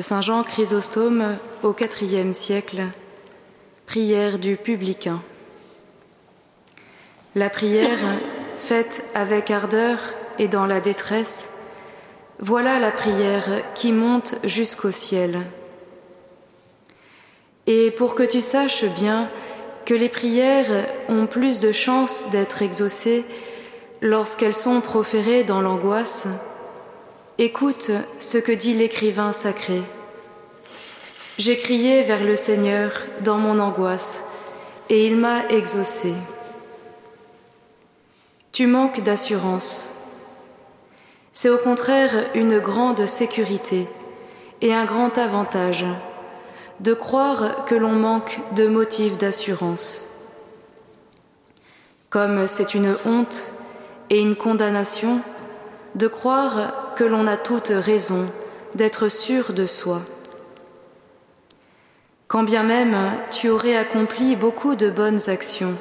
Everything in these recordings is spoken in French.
Saint Jean Chrysostome au IVe siècle. Prière du publicain. La prière, faite avec ardeur et dans la détresse, voilà la prière qui monte jusqu'au ciel. Et pour que tu saches bien que les prières ont plus de chances d'être exaucées lorsqu'elles sont proférées dans l'angoisse, écoute ce que dit l'écrivain sacré. J'ai crié vers le Seigneur dans mon angoisse, et il m'a exaucé. Tu manques d'assurance. C'est au contraire une grande sécurité et un grand avantage de croire que l'on manque de motifs d'assurance. Comme c'est une honte et une condamnation de croire l'on a toute raison d'être sûr de soi. Quand bien même tu aurais accompli beaucoup de bonnes actions,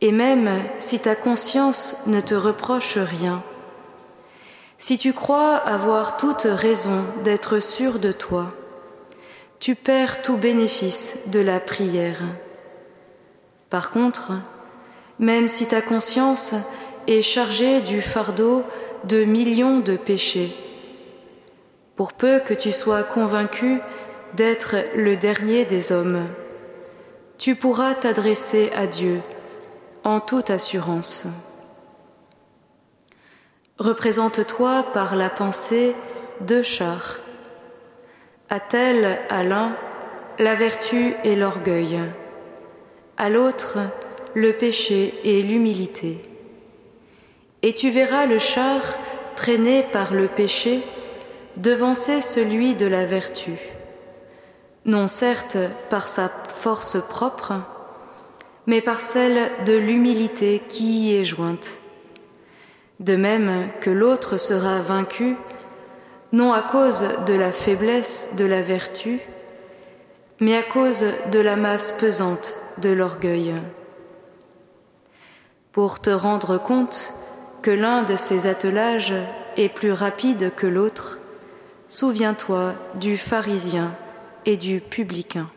et même si ta conscience ne te reproche rien, si tu crois avoir toute raison d'être sûr de toi, tu perds tout bénéfice de la prière. Par contre, même si ta conscience est chargée du fardeau de millions de péchés, pour peu que tu sois convaincu d'être le dernier des hommes, tu pourras t'adresser à Dieu en toute assurance. Représente-toi par la pensée deux chars a-t-elle à l'un la vertu et l'orgueil, à l'autre le péché et l'humilité. Et tu verras le char traîné par le péché devancer celui de la vertu, non certes par sa force propre, mais par celle de l'humilité qui y est jointe. De même que l'autre sera vaincu non à cause de la faiblesse de la vertu, mais à cause de la masse pesante de l'orgueil. Pour te rendre compte que l'un de ces attelages est plus rapide que l'autre, souviens-toi du pharisien et du publicain.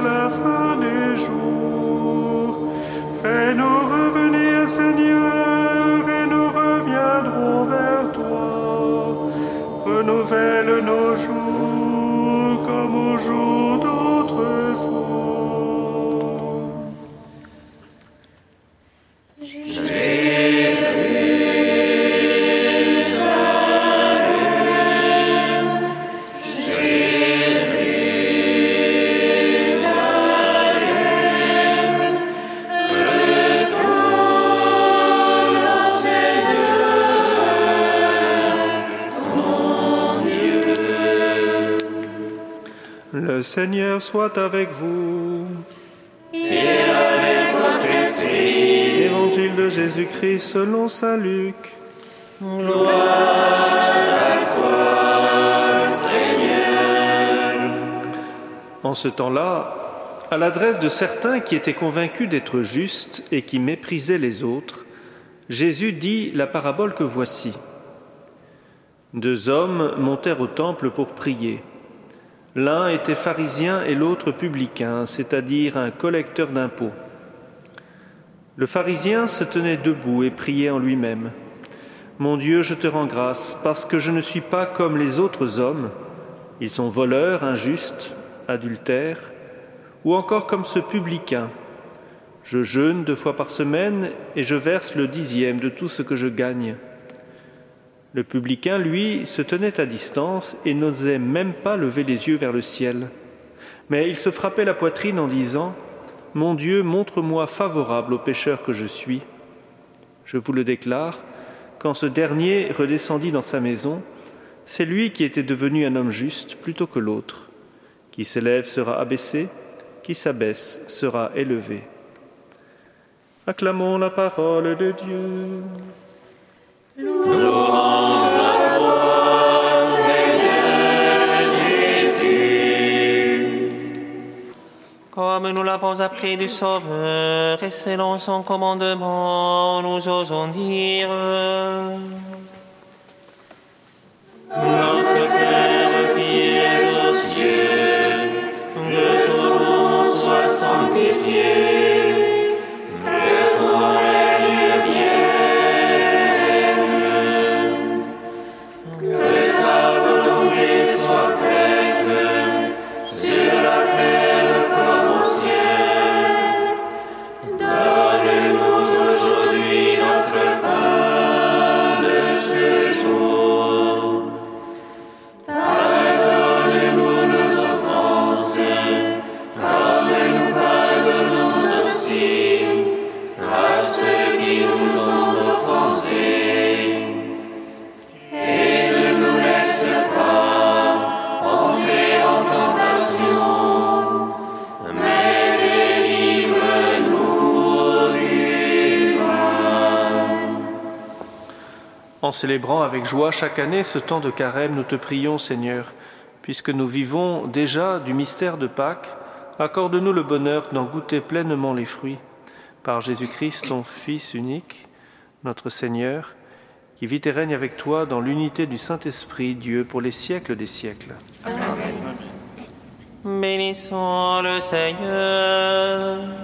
la fin des jours. Fais-nous Seigneur soit avec vous. Et avec votre esprit. Évangile de Jésus-Christ selon Saint Luc. Gloire à toi, Seigneur. En ce temps-là, à l'adresse de certains qui étaient convaincus d'être justes et qui méprisaient les autres, Jésus dit la parabole que voici. Deux hommes montèrent au temple pour prier. L'un était pharisien et l'autre publicain, c'est-à-dire un collecteur d'impôts. Le pharisien se tenait debout et priait en lui-même. Mon Dieu, je te rends grâce parce que je ne suis pas comme les autres hommes. Ils sont voleurs, injustes, adultères, ou encore comme ce publicain. Je jeûne deux fois par semaine et je verse le dixième de tout ce que je gagne. Le publicain, lui, se tenait à distance et n'osait même pas lever les yeux vers le ciel. Mais il se frappait la poitrine en disant Mon Dieu, montre-moi favorable au pécheur que je suis. Je vous le déclare, quand ce dernier redescendit dans sa maison, c'est lui qui était devenu un homme juste plutôt que l'autre. Qui s'élève sera abaissé, qui s'abaisse sera élevé. Acclamons la parole de Dieu. Nous l'avons appris du Sauveur et selon son commandement, nous osons dire en célébrant avec joie chaque année ce temps de carême, nous te prions, Seigneur, puisque nous vivons déjà du mystère de Pâques, accorde-nous le bonheur d'en goûter pleinement les fruits. Par Jésus-Christ, ton Fils unique, notre Seigneur, qui vit et règne avec toi dans l'unité du Saint-Esprit, Dieu, pour les siècles des siècles. Bénissons le Seigneur.